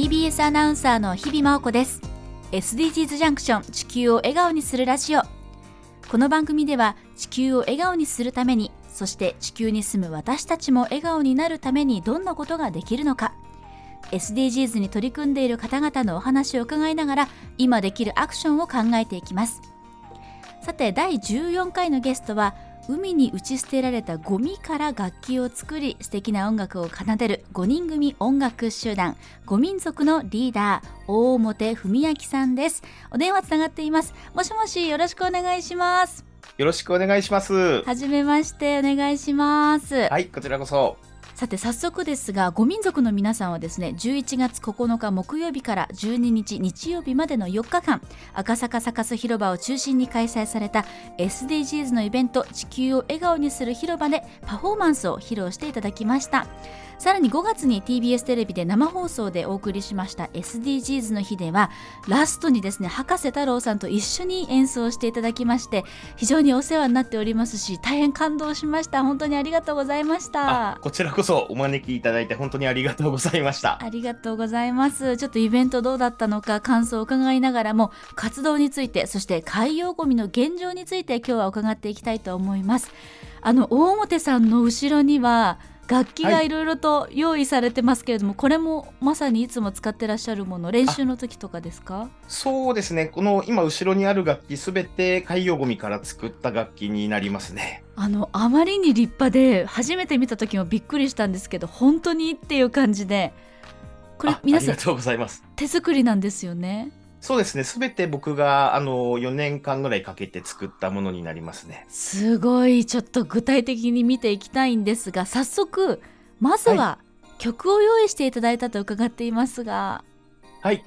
TBS アナウンサーの日々真央子です。SDGs ジャンクション地球を笑顔にするラジオ。この番組では地球を笑顔にするためにそして地球に住む私たちも笑顔になるためにどんなことができるのか。SDGs に取り組んでいる方々のお話を伺いながら今できるアクションを考えていきます。さて第14回のゲストは海に打ち捨てられたゴミから楽器を作り素敵な音楽を奏でる5人組音楽集団五民族のリーダー大表文明さんですお電話つながっていますもしもしよろしくお願いしますよろしくお願いします。はじめましてお願いしますはい、こちらこそ。さて早速ですがご民族の皆さんはですね11月9日木曜日から12日日曜日までの4日間赤坂サカス広場を中心に開催された SDGs のイベント地球を笑顔にする広場でパフォーマンスを披露していただきました。さらに5月に TBS テレビで生放送でお送りしました SDGs の日ではラストにですね博士太郎さんと一緒に演奏していただきまして非常にお世話になっておりますし大変感動しました本当にありがとうございましたあ、こちらこそお招きいただいて本当にありがとうございました。ありがとうございます。ちょっとイベントどうだったのか感想を伺いながらも活動についてそして海洋ゴミの現状について今日は伺っていきたいと思います。あの大表さんの後ろには楽器がいろいろと用意されてますけれども、これもまさにいつも使ってらっしゃるもの練習の時とかですか？そうですね。この今後ろにある楽器すべて海洋ゴミから作った楽器になりますね。あのあまりに立派で初めて見た時もびっくりしたんですけど本当にっていう感じでこれあ皆さんありがとうございます。手作りなんですよね。そうですね。すべて僕があの4年間ぐらいかけて作ったものになりますね。すごいちょっと具体的に見ていきたいんですが早速まずは曲を用意していただいたと伺っていますが、はい。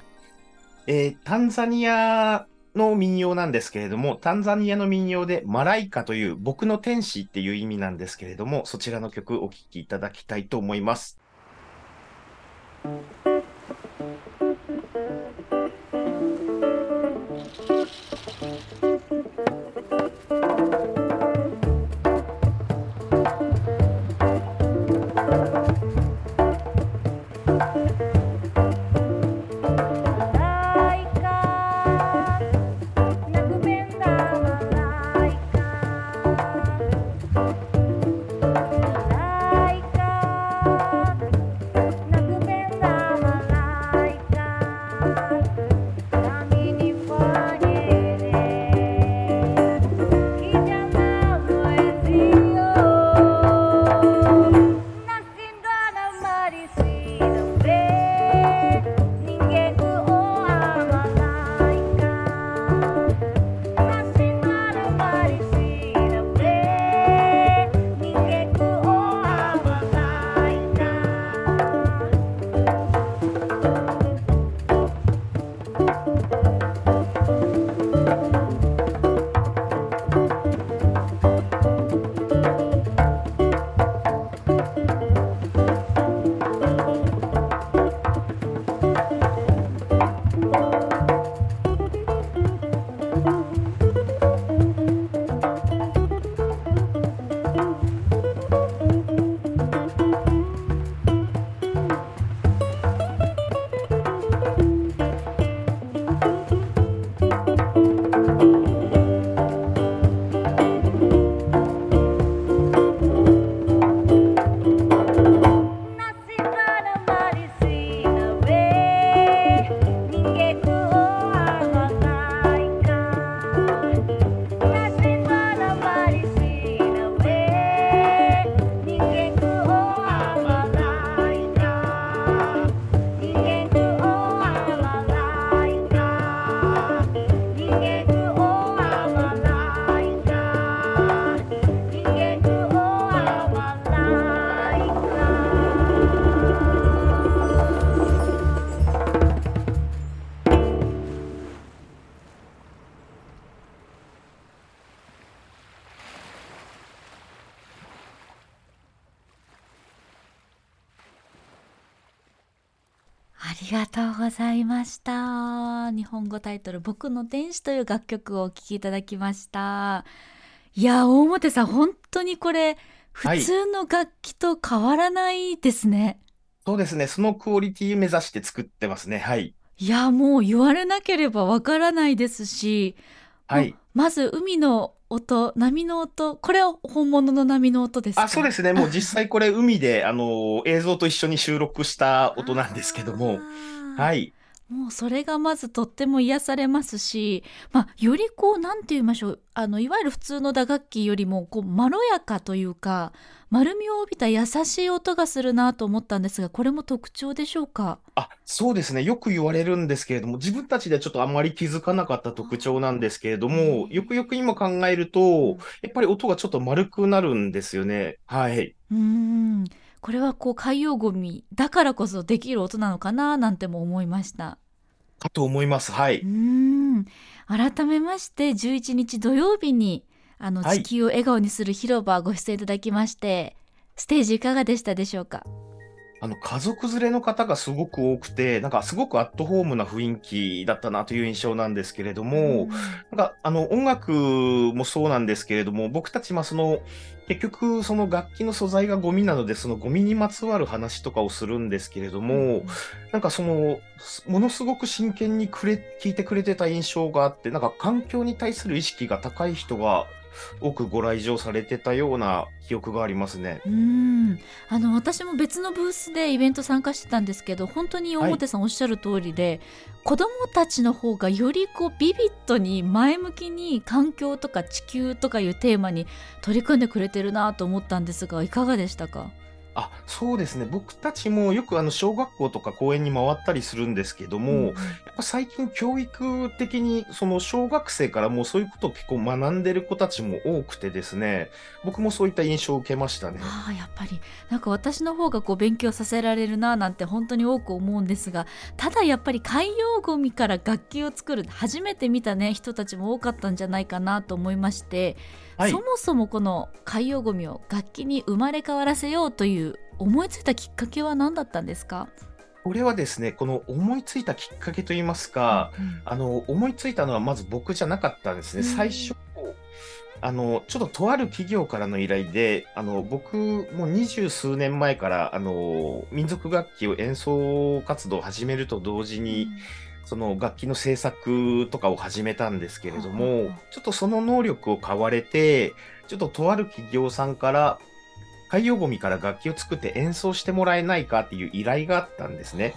えータンザニアの民謡なんですけれども、タンザニアの民謡でマライカという僕の天使っていう意味なんですけれども、そちらの曲お聴きいただきたいと思います。語タイトル「僕の天使」という楽曲をお聴きいただきましたいや大表さん本当にこれ普はい通の楽器と変わらないですね、そうですね。そのクオリティ目指して作ってますね。はい。いや、もう言われなければわからないですし、はい。まず海の音、波の音、これは本物の波の音ですか？あ、そうですね。もう実際これ海で、あの、映像と一緒に収録した音なんですけども、はい。もうそれがまずとっても癒されますし、まあ、よりこう何て言いましょうあのいわゆる普通の打楽器よりもこうまろやかというか丸みを帯びた優しい音がするなと思ったんですがこれも特徴でしょうか？あそうですね。よく言われるんですけれども自分たちではちょっとあまり気づかなかった特徴なんですけれどもよくよく今考えるとやっぱり音がちょっと丸くなるんですよね。はい。うんこれはこう海洋ゴミだからこそできる音なのかななんても思いました。かと思います。はい。うん改めまして11日土曜日にあの地球を笑顔にする広場ご出演いただきまして、はい、ステージいかがでしたでしょうか？あの家族連れの方がすごく多くて、なんかすごくアットホームな雰囲気だったなという印象なんですけれども、うん、なんかあの音楽もそうなんですけれども、僕たち、まその結局、その楽器の素材がゴミなので、そのゴミにまつわる話とかをするんですけれども、うん、なんかその、ものすごく真剣にくれ聞いてくれてた印象があって、なんか環境に対する意識が高い人が多くご来場されてたような記憶がありますね。うん。あの私も別のブースでイベント参加してたんですけど本当に表さんおっしゃる通りで、はい、子どもたちの方がよりこうビビッドに前向きに環境とか地球とかいうテーマに取り組んでくれてるなと思ったんですがいかがでしたか？あ、そうですね。僕たちもよくあの小学校とか公園に回ったりするんですけども、うん、やっぱ最近教育的にその小学生からもうそういうことを結構学んでる子たちも多くてですね、僕もそういった印象を受けましたね。ああ、やっぱりなんか私の方がこう勉強させられるななんて本当に多く思うんですが、ただやっぱり海洋ゴミから楽器を作る初めて見たね人たちも多かったんじゃないかなと思いまして。はい、そもそもこの海洋ゴミを楽器に生まれ変わらせようという思いついたきっかけは何だったんですか？これはですね、この思いついたきっかけといいますか、うん、あの思いついたのはまず僕じゃなかったんですね。最初あのちょっととある企業からの依頼で、あの僕も二十数年前からあの民族楽器を演奏活動を始めると同時に、うんその楽器の制作とかを始めたんですけれども、ちょっとその能力を買われて、ちょっととある企業さんから海洋ゴミから楽器を作って演奏してもらえないかっていう依頼があったんですね。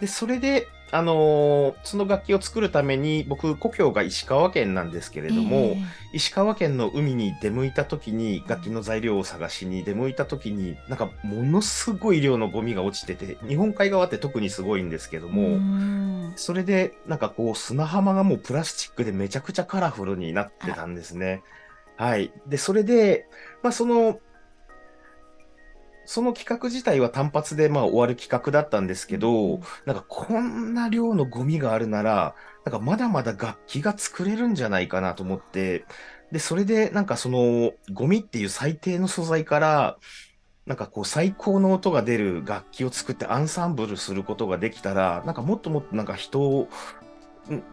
で、それで、あのー、その楽器を作るために、僕、故郷が石川県なんですけれども、えー、石川県の海に出向いた時に、楽器の材料を探しに出向いた時に、なんか、ものすごい量のゴミが落ちてて、日本海側って特にすごいんですけども、それで、なんかこう、砂浜がもうプラスチックでめちゃくちゃカラフルになってたんですね。はい。で、それで、まあ、その、その企画自体は単発でまあ終わる企画だったんですけど、なんかこんな量のゴミがあるなら、なんかまだまだ楽器が作れるんじゃないかなと思って、で、それでなんかそのゴミっていう最低の素材から、なんかこう最高の音が出る楽器を作ってアンサンブルすることができたら、なんかもっともっとなんか人を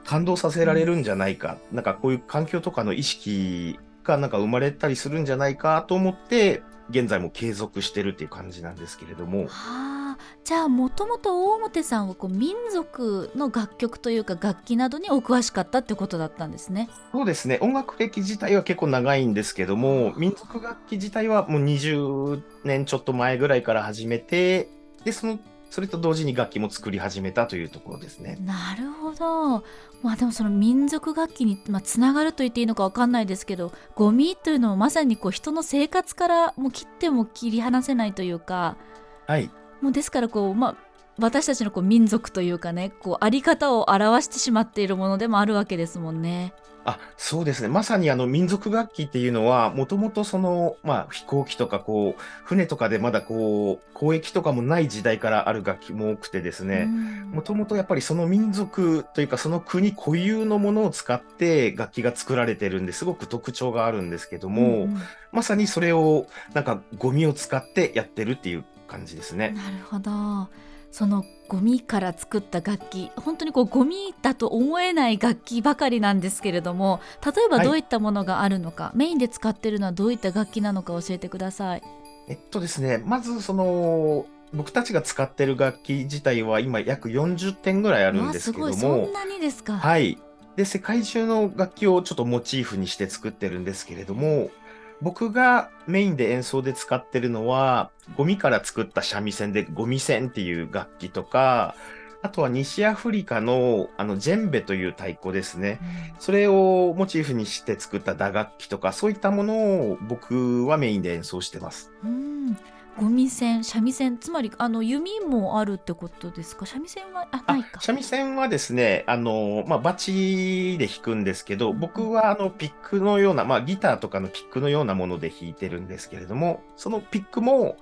感動させられるんじゃないか、なんかこういう環境とかの意識がなんか生まれたりするんじゃないかと思って、現在も継続してるっていう感じなんですけれども。はあ、じゃあもともと大表さんはこう民族の楽曲というか楽器などにお詳しかったってことだったんですね。そうですね音楽歴自体は結構長いんですけども民族楽器自体はもう20年ちょっと前ぐらいから始めてでそのそれと同時に楽器も作り始めたというところですね。なるほど。まあでもその民族楽器に、まあ、つながると言っていいのか分かんないですけどゴミというのはまさにこう人の生活からもう切っても切り離せないというか、はい、もうですからこう、まあ、私たちのこう民族というかねこうあり方を表してしまっているものでもあるわけですもんね。あ、そうですね。まさにあの民族楽器っていうのは、もともとその、まあ飛行機とかこう、船とかでまだこう、交易とかもない時代からある楽器も多くてですね、もともとやっぱりその民族というかその国固有のものを使って楽器が作られてるんですごく特徴があるんですけども、まさにそれをなんかゴミを使ってやってるっていう感じですね。なるほど。そのゴミから作った楽器本当にこうゴミだと思えない楽器ばかりなんですけれども例えばどういったものがあるのか、はい、メインで使ってるのはどういった楽器なのか教えてください。えっとですね、まずその僕たちが使ってる楽器自体は今約40点ぐらいあるんですけどわあすごいそもん、なにですか。はい。で、世界中の楽器をちょっとモチーフにして作ってるんですけれども、僕がメインで演奏で使ってるのは、ゴミから作った三味線でゴミ線っていう楽器とか、あとは西アフリカのあのジェンベという太鼓ですね。うんそれをモチーフにして作った打楽器とか、そういったものを僕はメインで演奏してます。うん、ゴミ線、三味線、つまりあの弓もあるってことですか？三味線はあないか。三味線はですね、あの、まあ、バチで弾くんですけど、僕はあのピックのような、まあ、ギターとかのピックのようなもので弾いてるんですけれども、そのピックも、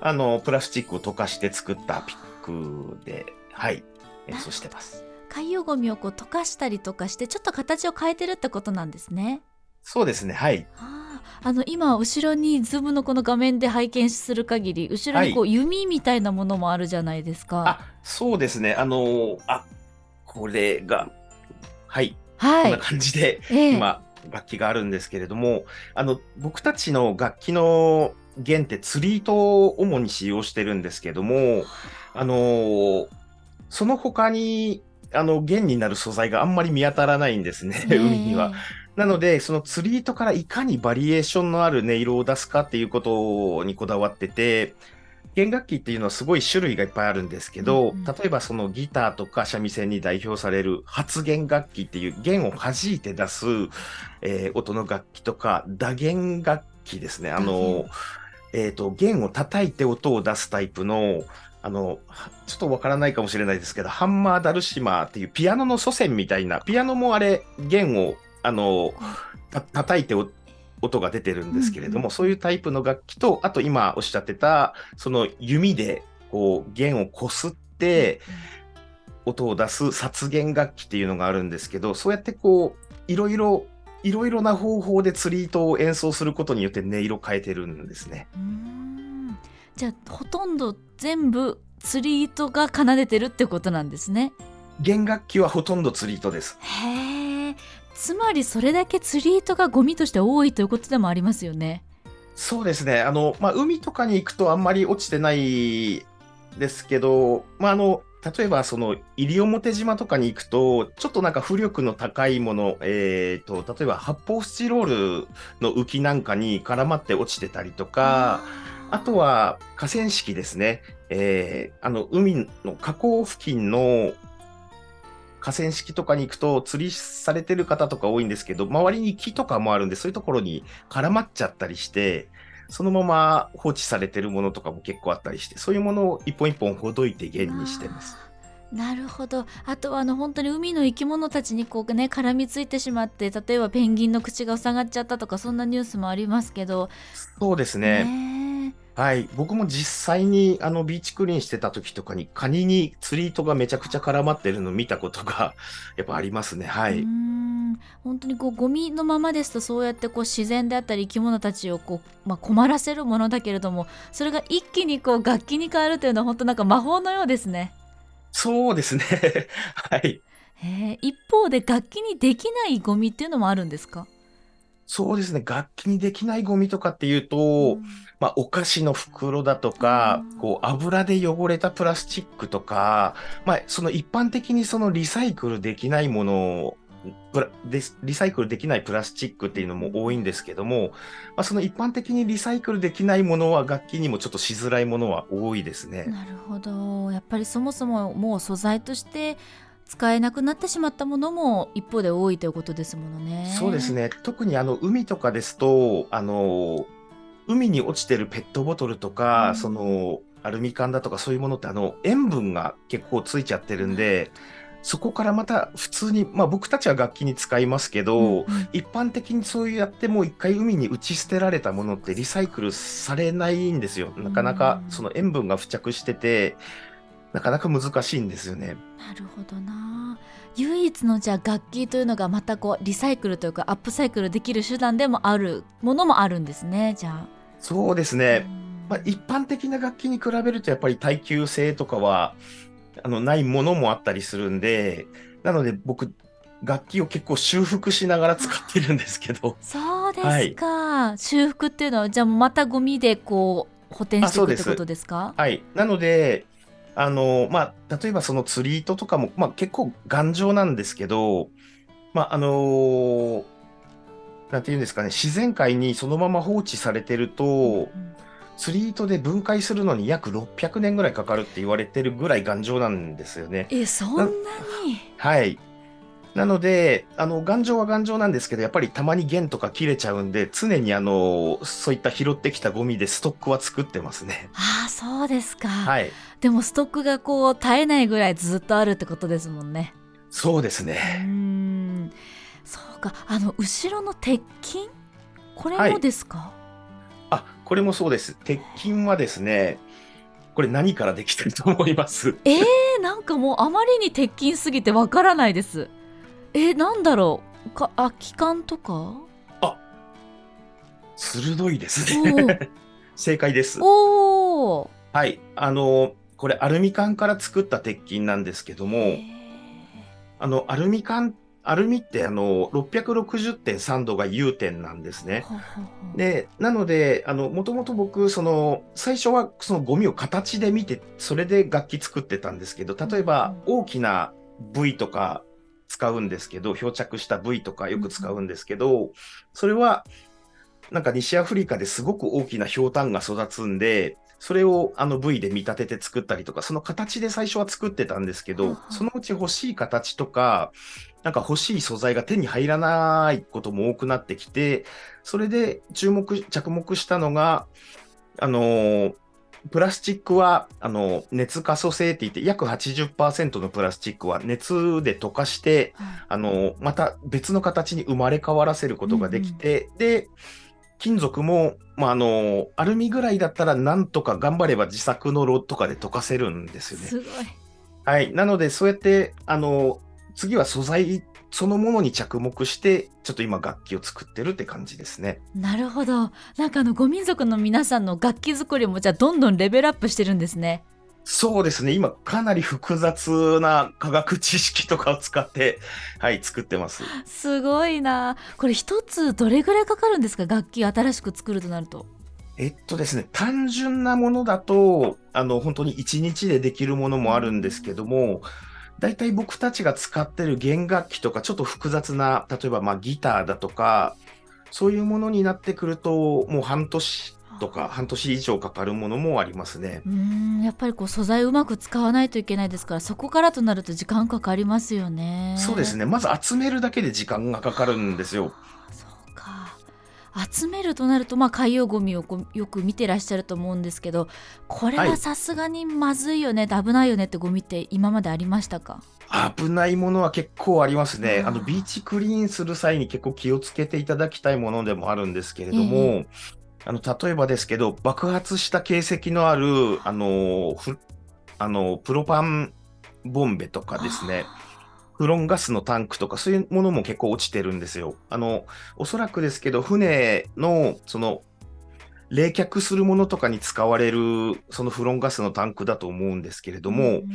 あの、プラスチックを溶かして作ったピックで、はい、演奏してます。海洋ゴミをこう溶かしたりとかして、ちょっと形を変えてるってことなんですね。そうですね、はい。あああの今後ろにズームのこの画面で拝見する限り後ろにこう弓みたいなものもあるじゃないですか。あ、そうですね、あの、あ、これが、はい、はこんない感じで、ええ。今、楽器があるんですけれども、あの、僕たちの楽器の弦って釣り糸を主に使用してるんですけども、あのーその他に、あの、弦になる素材があんまり見当たらないんですね、ええ。海には。なので、その釣り糸からいかにバリエーションのある音色を出すかっていうことにこだわってて、弦楽器っていうのはすごい種類がいっぱいあるんですけど、うんうん例えばそのギターとか三味線に代表される発弦楽器っていう弦を弾いて出す、えー音の楽器とか、打弦楽器ですね。あの、えっ、と、弦を叩いて音を出すタイプの、あの、はちょっとわからないかもしれないですけど、ハンマーダルシマーっていうピアノの祖先みたいな、ピアノもあれ、弦を、あの、た叩いてお音が出てるんですけれども、うんうんそういうタイプの楽器と、あと今おっしゃってた、その弓で、こう、弦をこすって、音を出す殺弦楽器っていうのがあるんですけど、そうやってこう、いろいろ、いろいろな方法で釣り糸を演奏することによって音色変えてるんですね。じゃあほとんど全部釣り糸が奏でてるってことなんですね。弦楽器はほとんど釣り糸です。へえ。つまりそれだけ釣り糸がゴミとして多いということでもありますよね。そうですね。あの、まあ、海とかに行くとあんまり落ちてないですけど、まあ、あの、例えばその西表島とかに行くと、ちょっとなんか浮力の高いもの、えーと、例えば発泡スチロールの浮きなんかに絡まって落ちてたりとか、あとは河川敷ですね。えーあの、海の河口付近の河川敷とかに行くと釣りされてる方とか多いんですけど、周りに木とかもあるんで、そういうところに絡まっちゃったりして、そのまま放置されてるものとかも結構あったりして、そういうものを一本一本ほどいて弦にしてます。なるほどあとはあの本当に海の生き物たちにこうね絡みついてしまって例えばペンギンの口が塞がっちゃったとかそんなニュースもありますけどそうですね。ねはい。僕も実際にあのビーチクリーンしてた時とかにカニに釣り糸がめちゃくちゃ絡まってるのを見たことが やっぱありますね。はうーい。ん本当にこうゴミのままですとそうやってこう自然であったり生き物たちをこう、まあ、困らせるものだけれどもそれが一気にこう楽器に変わるというのは本当なんか魔法のようですね。そうですね。はい。一方で楽器にできないゴミっていうのもあるんですか？そうですね。楽器にできないゴミとかっていうと、まあ、お菓子の袋だとかうん、こう、油で汚れたプラスチックとか、まあ、その一般的にそのリサイクルできないものを、プラリサイクルできないプラスチックっていうのも多いんですけども、まあ、その一般的にリサイクルできないものは楽器にもちょっとしづらいものは多いですね。なるほどやっぱりそもそももう素材として使えなくなってしまったものも一方で多いということですものね。そうですね。特にあの海とかですと、あの、海に落ちてるペットボトルとか、うんその、アルミ缶だとかそういうものってあの、塩分が結構ついちゃってるんで、そこからまた普通に、まあ僕たちは楽器に使いますけど、うんうん一般的にそうやってもう一回海に打ち捨てられたものってリサイクルされないんですよ。なかなかうんその塩分が付着してて、なかなか難しいんですよね。なるほどな唯一のじゃあ楽器というのがまたこうリサイクルというかアップサイクルできる手段でもあるものもあるんですねじゃそうですあ。ね。うんまあ、一般的な楽器に比べるとやっぱり耐久性とかはあのないものもあったりするんでなので僕楽器を結構修復しながら使ってるんですけど そうですか、修復っていうのはじゃあまたゴミでこう補填していくってことですか？はい。なので、あの、まあ、例えばその釣り糸とかも、まあ、結構頑丈なんですけど、まあ、あのなんていうんですかね、自然界にそのまま放置されてると、うん釣り糸で分解するのに約600年ぐらいかかるって言われてるぐらい頑丈なんですよね。えそんなに？はい。なので、あの、頑丈は頑丈なんですけど、やっぱりたまに弦とか切れちゃうんで、常にあの、そういった拾ってきたゴミでストックは作ってますね。ああそうですか、はい。でもストックがこう絶えないぐらいずっとあるってことですもんね。そうですね。ん。そうか。あの後ろの鉄筋？これはいもですか、あ、これもそうです。鉄筋はですね、これ何からできてると思います？えー、なんかもうあまりに鉄筋すぎてわからないです。えー、なんだろう？か空き缶とか？鋭いですおね。ー。正解です。おー。はい。あの、これアルミ缶から作った鉄筋なんですけども、あの、アルミ缶、アルミってあの、660.3度が融点なんですね。で、なので、あの、もともと僕、その、最初はそのゴミを形で見て、それで楽器作ってたんですけど、例えば大きな部位とか使うんですけど、漂着した部位とかよく使うんですけど、それは、なんか西アフリカですごく大きな氷炭が育つんで、それをあの部位で見立てて作ったりとか、その形で最初は作ってたんですけどそのうち欲しい形とか、なんか欲しい素材が手に入らないことも多くなってきて、それで注目、着目したのが、あのープラスチックは、あの、熱可塑性って言って、約80%のプラスチックは熱で溶かして、はい。あの、また別の形に生まれ変わらせることができて、で、金属も、まあ、あの、アルミぐらいだったらなんとか頑張れば自作の炉とかで溶かせるんですよね。すごいはい。なので、そうやって、あの、次は素材そのものに着目して、ちょっと今楽器を作ってるって感じですね。なるほどなんかあのご民族の皆さんの楽器作りもじゃあどんどんレベルアップしてるんですねそうですね。今、かなり複雑な科学知識とかを使って、はい、作ってます。すごいなこれ一つどれぐらいかかるんですか？楽器新しく作るとなるとえっとですね、単純なものだと、あの、本当に1日でできるものもあるんですけども、大体僕たちが使ってる弦楽器とか、ちょっと複雑な、例えばまあギターだとか、そういうものになってくると、もう半年とか、半年以上かかるものもありますね。うーんやっぱりこう素材うまく使わないといけないですからそこからとなると時間かかりますよねそうですね。まず集めるだけで時間がかかるんですよ。そうか集めるとなるとまあ海洋ゴミをよく見てらっしゃると思うんですけどこれははいさすがにまずいよね、危ないよねってゴミって今までありましたか？危ないものは結構ありますね。あの、ビーチクリーンする際に結構気をつけていただきたいものでもあるんですけれども、えあの、例えばですけど、爆発した形跡のある、あの、ふあの、プロパンボンベとかですね、フロンガスのタンクとか、そういうものも結構落ちてるんですよ。あの、おそらくですけど、船の、その、冷却するものとかに使われる、そのフロンガスのタンクだと思うんですけれども、うんうん。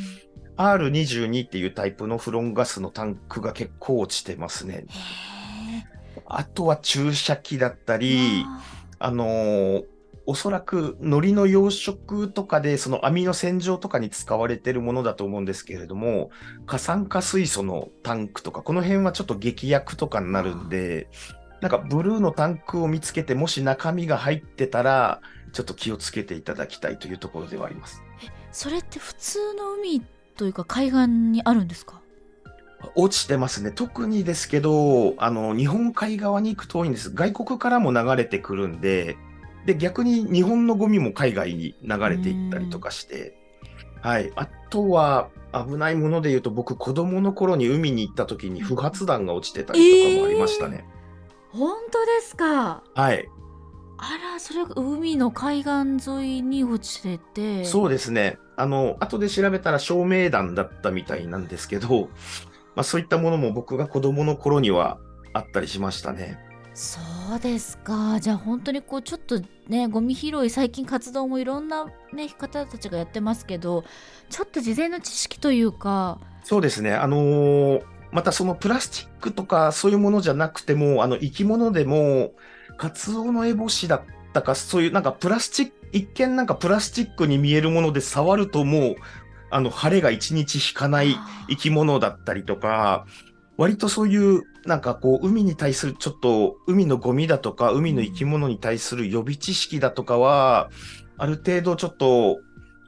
R22 っていうタイプのフロンガスのタンクが結構落ちてますね。へあとは注射器だったー。り、あのーおそらく海苔の養殖とかでその網の洗浄とかに使われてるものだと思うんですけれども、過酸化水素のタンクとか、この辺はちょっと劇薬とかになるんで、なんかブルーのタンクを見つけて、もし中身が入ってたら、ちょっと気をつけていただきたいというところではあります。それって普通の海というか海岸にあるんですか？落ちてますね。特にですけど、あの、日本海側に行くと多いんです。外国からも流れてくるんで、で、逆に日本のゴミも海外に流れていったりとかして、はい。あとは、危ないもので言うと、僕、子供の頃に海に行った時に不発弾が落ちてたりとかもありましたね。本当ですか？はい。あらそれが海の海岸沿いに落ちててそうですね。あの、後で調べたら照明弾だったみたいなんですけど、まあそういったものも僕が子供の頃にはあったりしましたね。そうですかじゃあ本当にこうちょっとねゴミ拾い最近活動もいろんな、ね、方たちがやってますけどちょっと事前の知識というかそうですね。あのーまたそのプラスチックとかそういうものじゃなくても、あの生き物でも、カツオのエボシだったか、そういうなんかプラスチッ一見なんかプラスチックに見えるもので触るともう、あの、晴れが一日引かない生き物だったりとか、割とそういう、なんかこう、海に対するちょっと、海のゴミだとか、海の生き物に対する予備知識だとかは、ある程度ちょっと、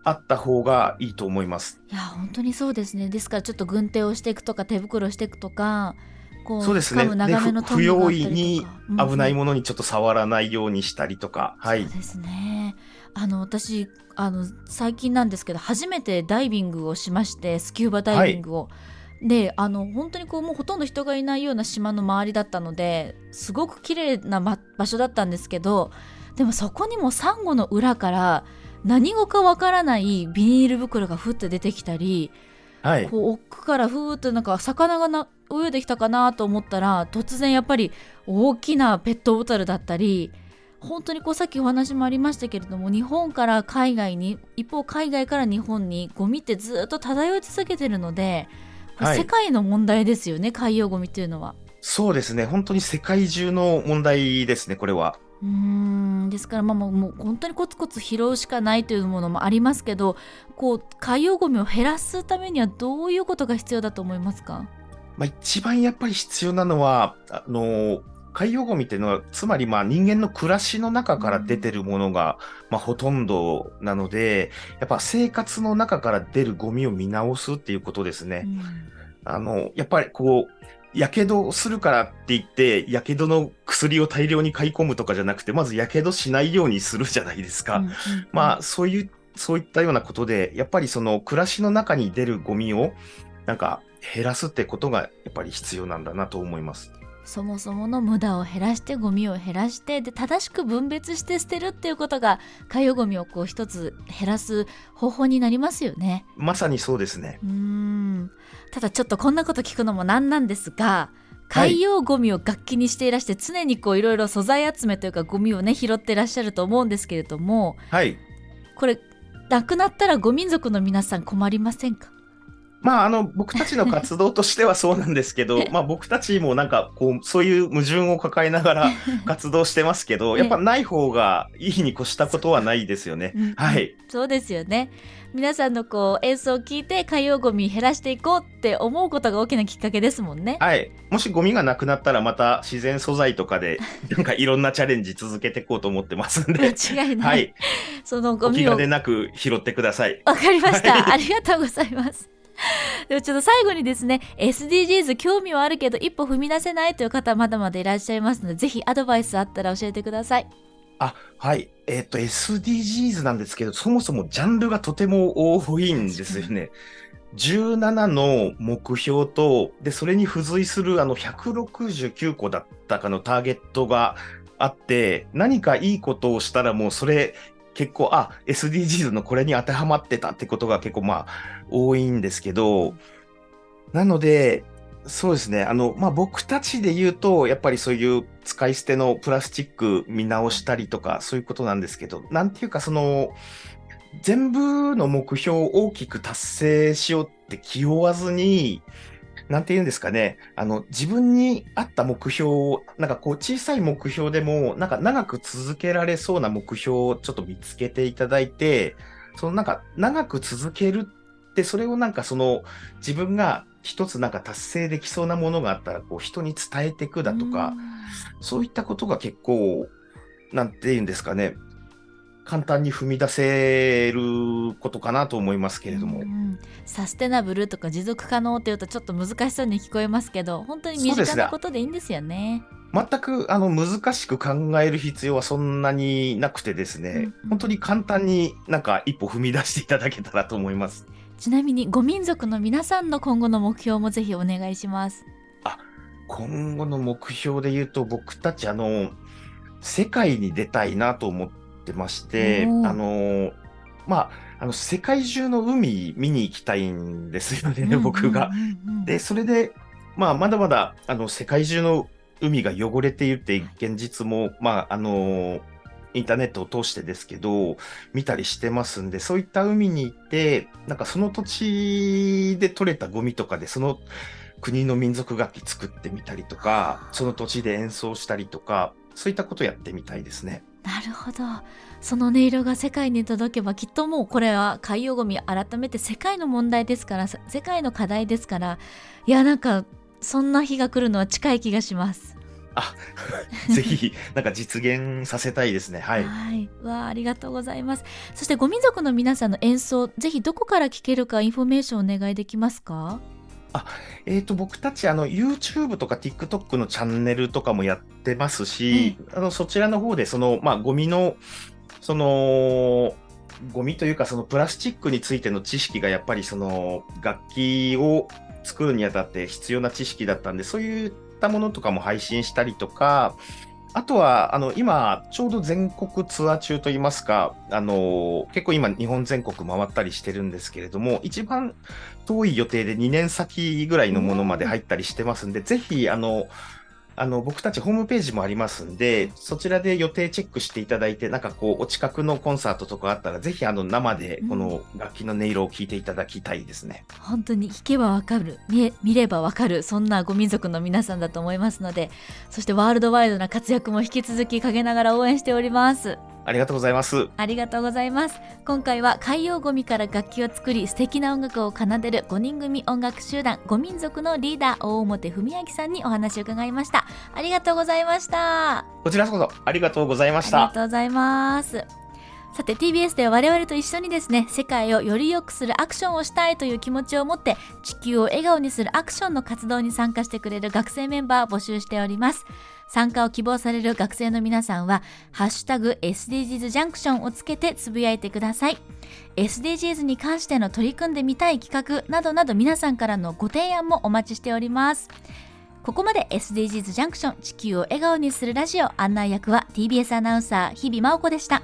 あった方がいいと思います。いや本当にそうですねですからちょっと軍手をしていくとか手袋していくとかこうそうですね。不用意に危ないものにちょっと触らないようにしたりとか、はいそう。ですねあの私あの最近なんですけど初めてダイビングをしましてスキューバダイビングを。であの本当にこうもうほとんど人がいないような島の周りだったのですごく綺麗な、ま、場所だったんですけどでもそこにもサンゴの裏から何語かわからないビニール袋がふって出てきたりはい。こう奥からふーっとなんか魚がな泳いできたかなと思ったら突然やっぱり大きなペットボトルだったり本当にこうさっきお話もありましたけれども日本から海外に一方海外から日本にゴミってずっと漂い続けてるのではい世界の問題ですよね、海洋ゴミっていうのは。そうですね。本当に世界中の問題ですね、これは。うーんですからまあもうもう本当にコツコツ拾うしかないというものもありますけどこう海洋ゴミを減らすためにはどういうことが必要だと思いますか？まあ、一番やっぱり必要なのは、あの、海洋ゴミっていうのは、つまりまあ人間の暮らしの中から出てるものが、まあほとんどなので、やっぱ生活の中から出るゴミを見直すっていうことですね。あの、やっぱりこう、やけどするからって言って、やけどの薬を大量に買い込むとかじゃなくて、まずやけどしないようにするじゃないですか。まあ、そういう、そういったようなことで、やっぱりその暮らしの中に出るゴミを、なんか減らすってことがやっぱり必要なんだなと思います。そもそもの無駄を減らしてゴミを減らしてで正しく分別して捨てるっていうことが海洋ゴミをこう一つ減らす方法になりますよね。まさにそうですね。うーんただちょっとこんなこと聞くのもなんなんですがはい海洋ゴミを楽器にしていらして常にこういろいろ素材集めというかゴミをね拾ってらっしゃると思うんですけれどもはい。これなくなったらご民族の皆さん困りませんか？まあ、あの、僕たちの活動としてはそうなんですけど、まあ僕たちもなんか、こう、そういう矛盾を抱えながら 活動してますけど、やっぱない方がいいに越したことはないですよねうん。はい。そうですよね皆さんのこう演奏を聞いて海洋ゴミ減らしていこうって思うことが大きなきっかけですもんね。はい。もしゴミがなくなったらまた自然素材とかで、なんかいろんなチャレンジ続けていこうと思ってますんで、間違いな。はいい。そのゴミを兼ねなく拾ってください。わかりました、はいありがとうございます。でもちょっと最後にですね SDGs 興味はあるけど一歩踏み出せないという方まだまだいらっしゃいますのでぜひアドバイスあったら教えてください。あ、はい。えっ、と、SDGs なんですけど、そもそもジャンルがとても多いんですよね。17の目標と、で、それに付随するあの169個だったかのターゲットがあって、何かいいことをしたらもうそれ結構、あ、SDGs のこれに当てはまってたってことが結構まあ多いんですけど、なので、そうですね。あの、まあ、僕たちで言うと、やっぱりそういう使い捨てのプラスチック見直したりとか、そういうことなんですけど、なんていうか、その、全部の目標を大きく達成しようって気負わずに、なんて言うんですかね。あの、自分に合った目標を、なんかこう小さい目標でも、なんか長く続けられそうな目標をちょっと見つけていただいて、そのなんか長く続けるって、それをなんかその自分が一つなんか達成できそうなものがあったら、こう人に伝えていくだとか、そういったことが結構、なんて言うんですかね。簡単に踏み出せることかなと思いますけれども。うんサステナブルとか持続可能っていうとちょっと難しそうに聞こえますけど本当に身近なことでいいんですよね。全くあの難しく考える必要はそんなになくてですね、うんうん本当に簡単になんか一歩踏み出していただけたらと思います。ちなみにご民族の皆さんの今後の目標もぜひお願いします。今後の目標で言うと僕たちあの世界に出たいなと思ってましてあのまああの世界中の海見に行きたいんですよね、僕が。うんうんうんうんでそれでまあまだまだあの世界中の海が汚れているって現実もまああのインターネットを通してですけど見たりしてますんでそういった海に行ってなんかその土地で取れたゴミとかでその国の民族楽器作ってみたりとかその土地で演奏したりとかそういったことやってみたいですね。なるほど。その音色が世界に届けばきっともうこれは海洋ゴミ改めて世界の問題ですから世界の課題ですから。いやなんかそんな日が来るのは近い気がします。あ ぜひなんか実現させたいですね。はい、はい、わあありがとうございます。そしてゴミンゾクの皆さんの演奏ぜひどこから聞けるかインフォメーションお願いできますか？あ、えっ、ー、と、僕たち、あの、YouTube とか TikTok のチャンネルとかもやってますし、あの、そちらの方で、その、まあ、ゴミの、その、ゴミというか、そのプラスチックについての知識がやっぱりその楽器を作るにあたって必要な知識だったんで、そういったものとかも配信したりとか、あとは、あの、今、ちょうど全国ツアー中といいますか、あの、結構今、日本全国回ったりしてるんですけれども、一番遠い予定で2年先ぐらいのものまで入ったりしてますんで、ぜひ、あの、あの、僕たちホームページもありますんで、そちらで予定チェックしていただいて、なんかこう、お近くのコンサートとかあったら、ぜひあの、生でこの楽器の音色を聞いていただきたいですね。うん、本当に弾けばわかる見、見ればわかる、そんなご民族の皆さんだと思いますので、そしてワールドワイドな活躍も引き続き陰ながら応援しております。ありがとうございます。ありがとうございます。今回は海洋ゴミから楽器を作り素敵な音楽を奏でる5人組音楽集団5民族のリーダー大表文明さんにお話を伺いました。ありがとうございました。こちらこそありがとうございました。ありがとうございます。さて TBS では我々と一緒にですね世界をより良くするアクションをしたいという気持ちを持って地球を笑顔にするアクションの活動に参加してくれる学生メンバーを募集しております参加を希望される学生の皆さんは、ハッシュタグ SDGs ジャンクションをつけてつぶやいてください。SDGs に関しての取り組んでみたい企画などなど皆さんからのご提案もお待ちしております。ここまで SDGs ジャンクション地球を笑顔にするラジオ案内役は TBS アナウンサー日々真央子でした。